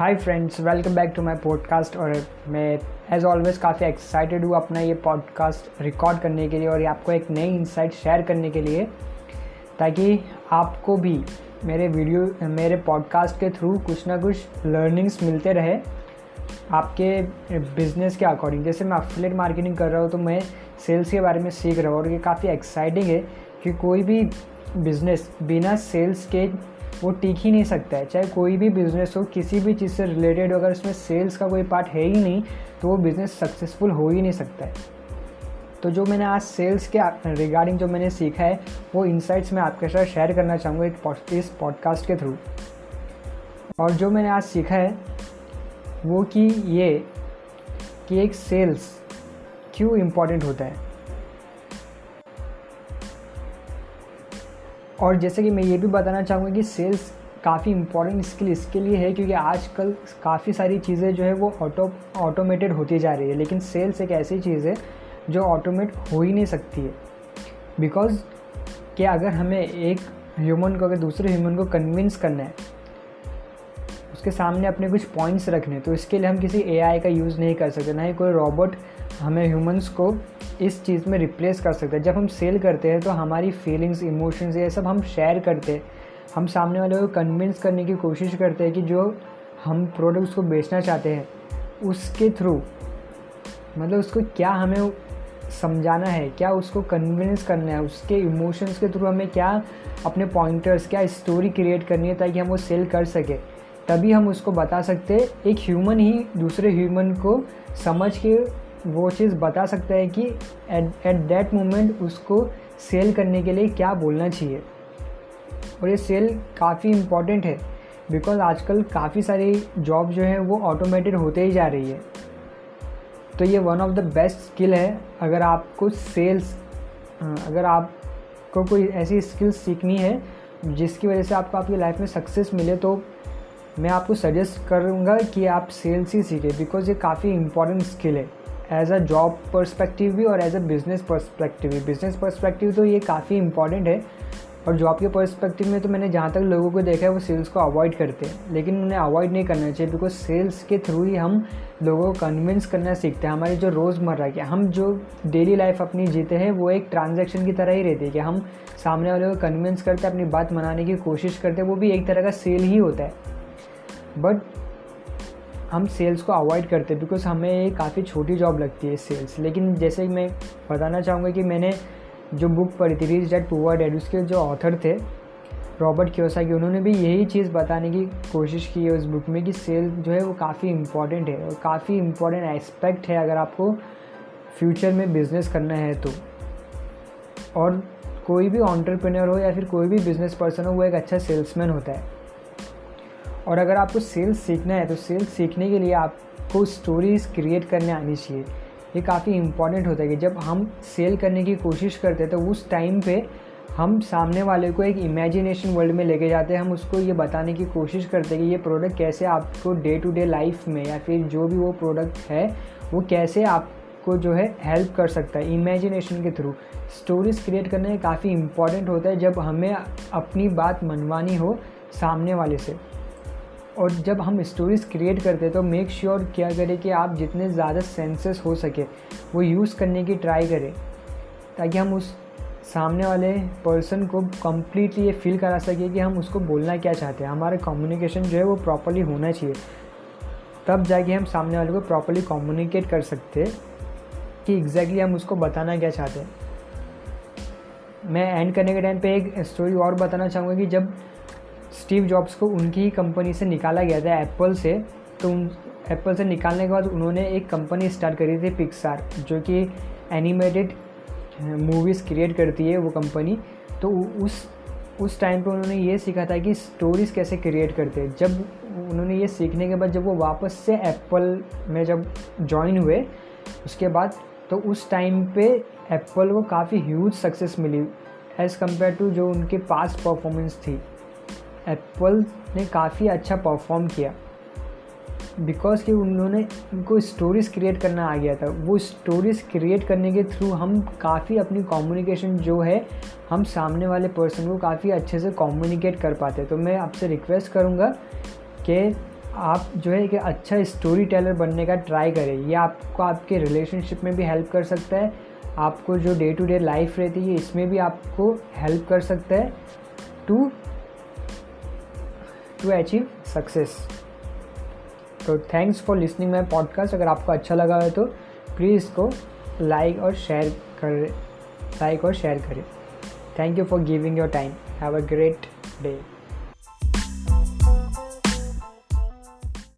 Hi friends welcome back to my podcast और मैं as always काफ़ी एक्साइटेड हूँ अपना ये पॉडकास्ट रिकॉर्ड करने के लिए और आपको एक नई इंसाइट शेयर करने के लिए, ताकि आपको भी मेरे वीडियो मेरे पॉडकास्ट के थ्रू कुछ ना कुछ लर्निंग्स मिलते रहे आपके बिज़नेस के अकॉर्डिंग जैसे मैं अफिलेट मार्केटिंग कर रहा हूँ तो मैं सेल्स के बारे में सीख रहा हूँ और ये काफ़ी एक्साइटिंग है कि कोई भी बिज़नेस बिना सेल्स के वो टिक ही नहीं सकता है। चाहे कोई भी बिज़नेस हो, किसी भी चीज़ से रिलेटेड अगर उसमें सेल्स का कोई पार्ट है ही नहीं तो वो बिज़नेस सक्सेसफुल हो ही नहीं सकता है। तो जो मैंने आज सेल्स के रिगार्डिंग जो मैंने सीखा है, वो इंसाइट्स मैं आपके साथ शेयर करना चाहूँगा इस पॉडकास्ट के थ्रू और जो मैंने आज सीखा है, वो कि ये, कि एक सेल्स क्यों इम्पोर्टेंट होता है? और जैसे कि मैं ये भी बताना चाहूँगा कि सेल्स काफ़ी इंपॉर्टेंट स्किल इसके लिए है क्योंकि आजकल काफ़ी सारी चीज़ें जो है वो ऑटो ऑटोमेटेड होती जा रही है। लेकिन सेल्स एक ऐसी चीज़ है जो ऑटोमेट हो ही नहीं सकती है। बिकॉज़ कि अगर हमें एक ह्यूमन को, अगर दूसरे ह्यूमन को कन्विंस करना है, उसके सामने अपने कुछ पॉइंट्स रखने तो इसके लिए हम किसी एआई का यूज़ नहीं कर सकते। ना ही कोई रॉबोट हमें ह्यूमंस को इस चीज़ में रिप्लेस कर सकते हैं। जब हम सेल करते हैं तो हमारी फीलिंग्स इमोशंस ये सब हम शेयर करते हैं। हम सामने वाले को कन्विंस करने की कोशिश करते हैं कि जो हम प्रोडक्ट्स को बेचना चाहते हैं, उसके थ्रू मतलब उसको क्या हमें समझाना है, क्या उसको कन्विंस करना है, उसके इमोशंस के थ्रू हमें क्या अपने पॉइंटर्स क्या स्टोरी क्रिएट करनी है ताकि हम वो सेल कर सके। तभी हम उसको बता सकते एक ह्यूमन ही दूसरे ह्यूमन को समझ के वो चीज़ बता सकता है कि एट दैट मोमेंट उसको सेल करने के लिए क्या बोलना चाहिए। और ये सेल काफ़ी इंपॉर्टेंट है बिकॉज़ आजकल काफ़ी सारी जॉब जो है वो ऑटोमेटेड होते ही जा रही है। तो ये one of the best skill है, अगर आपको सेल्स अगर आपको कोई ऐसी स्किल सीखनी है, जिसकी वजह से आपको आपकी लाइफ में सक्सेस मिले तो मैं आपको सजेस्ट करूँगा कि आप सेल्स ही सीखें बिकॉज़ ये काफ़ी इंपॉर्टेंट स्किल है। एज अ जॉब पर्सपेक्टिव भी और एज अ बिज़नेस पर्सपेक्टिव भी। बिज़नेस पर्सपेक्टिव तो ये काफ़ी इंपॉर्टेंट है। और जॉब के पर्सपेक्टिव में तो मैंने जहाँ तक लोगों को देखा है, वो सेल्स को अवॉइड करते हैं। लेकिन उन्हें अवॉइड नहीं करना चाहिए बिकॉज़ सेल्स के थ्रू ही हम लोगों को कन्विंस करना सीखते हैं। हमारी जो रोज़मर्रा के, हम जो डेली लाइफ अपनी जीते हैं, वो एक ट्रांजेक्शन की तरह ही रहती है कि हम सामने वाले को कन्विंस करते हैं, अपनी बात मनाने की कोशिश करते हैं, वो भी एक तरह का सेल ही होता है। बट हम सेल्स को अवॉइड करते हैं बिकॉज़ हमें काफ़ी छोटी जॉब लगती है सेल्स लेकिन जैसे मैं बताना चाहूँगा कि मैंने जो बुक पढ़ी थी रीच डेट पुअर डेड उसके जो ऑथर थे रॉबर्ट क्योसा की उन्होंने भी यही चीज़ बताने की कोशिश की है उस बुक में कि सेल जो है वो काफ़ी इंपॉर्टेंट है और काफ़ी इंपॉर्टेंट एस्पेक्ट है अगर आपको फ्यूचर में बिज़नेस करना है तो। और कोई भी ऑन्टरप्रेन्योर हो या फिर कोई भी बिज़नेस पर्सन हो, वो एक अच्छा सेल्समैन होता है। और अगर आपको सेल्स सीखना है तो सेल्स सीखने के लिए आपको स्टोरीज़ क्रिएट करने आनी चाहिए। ये काफ़ी इंपॉर्टेंट होता है कि जब हम सेल करने की कोशिश करते हैं तो उस टाइम पे हम सामने वाले को एक इमेजिनेशन वर्ल्ड में लेके जाते हैं। हम उसको ये बताने की कोशिश करते हैं कि ये प्रोडक्ट कैसे आपको डे टू डे लाइफ में या फिर जो भी वो प्रोडक्ट है, वो कैसे आपको जो है हेल्प कर सकता है इमेजिनेशन के थ्रू स्टोरीज क्रिएट करने काफ़ी इंपॉर्टेंट होता है जब हमें अपनी बात मनवानी हो सामने वाले से। और जब हम स्टोरीज़ क्रिएट करते हैं तो मेक श्योर sure क्या करें कि आप जितने ज़्यादा सेंसेस हो सके, वो यूज़ करने की ट्राई करें, ताकि हम उस सामने वाले पर्सन को कम्प्लीटली ये फील करा सके कि हम उसको बोलना क्या चाहते हैं। हमारा कम्युनिकेशन जो है, वो प्रॉपरली होना चाहिए। तब जाके हम सामने वाले को प्रॉपरली कम्युनिकेट कर सकते कि एग्जैक्टली exactly हम उसको बताना क्या चाहते हैं। मैं एंड करने के टाइम पे एक स्टोरी और बताना चाहूँगा कि जब स्टीव जॉब्स को उनकी ही कंपनी से निकाला गया था एप्पल से। तो उन, एप्पल से निकालने के बाद उन्होंने एक कंपनी स्टार्ट करी थी पिक्सार जो कि एनिमेटेड मूवीज़ क्रिएट करती है वो कंपनी। तो उस उस टाइम पे उन्होंने ये सीखा था कि स्टोरीज़ कैसे क्रिएट करते हैं। जब उन्होंने ये सीखने के बाद जब वो वापस से एप्पल में जब ज्वाइन हुए, उसके बाद तो उस टाइम पे एप्पल को काफ़ी ह्यूज सक्सेस मिली एज़ कंपेयर टू जो उनके पास परफॉर्मेंस थी। एप्पल ने काफ़ी अच्छा परफॉर्म किया। बिकॉज़ कि उन्होंने उनको स्टोरीज़ क्रिएट करना आ गया था। वो स्टोरीज़ क्रिएट करने के थ्रू हम काफ़ी अपनी कम्युनिकेशन जो है, हम सामने वाले पर्सन को काफ़ी अच्छे से कम्युनिकेट कर पाते तो मैं आपसे रिक्वेस्ट करूँगा कि आप जो है कि अच्छा स्टोरी टेलर बनने का ट्राई करें। ये आपको आपके रिलेशनशिप में भी हेल्प कर सकता है। आपको जो डे टू डे लाइफ रहती है, इसमें भी आपको हेल्प कर सकता है। टू टू अचीव सक्सेस तो thanks for listening my podcast अगर आपको अच्छा लगा है तो प्लीज़ इसको लाइक और शेयर कर लाइक और शेयर करें. Thank you for giving your time have a great day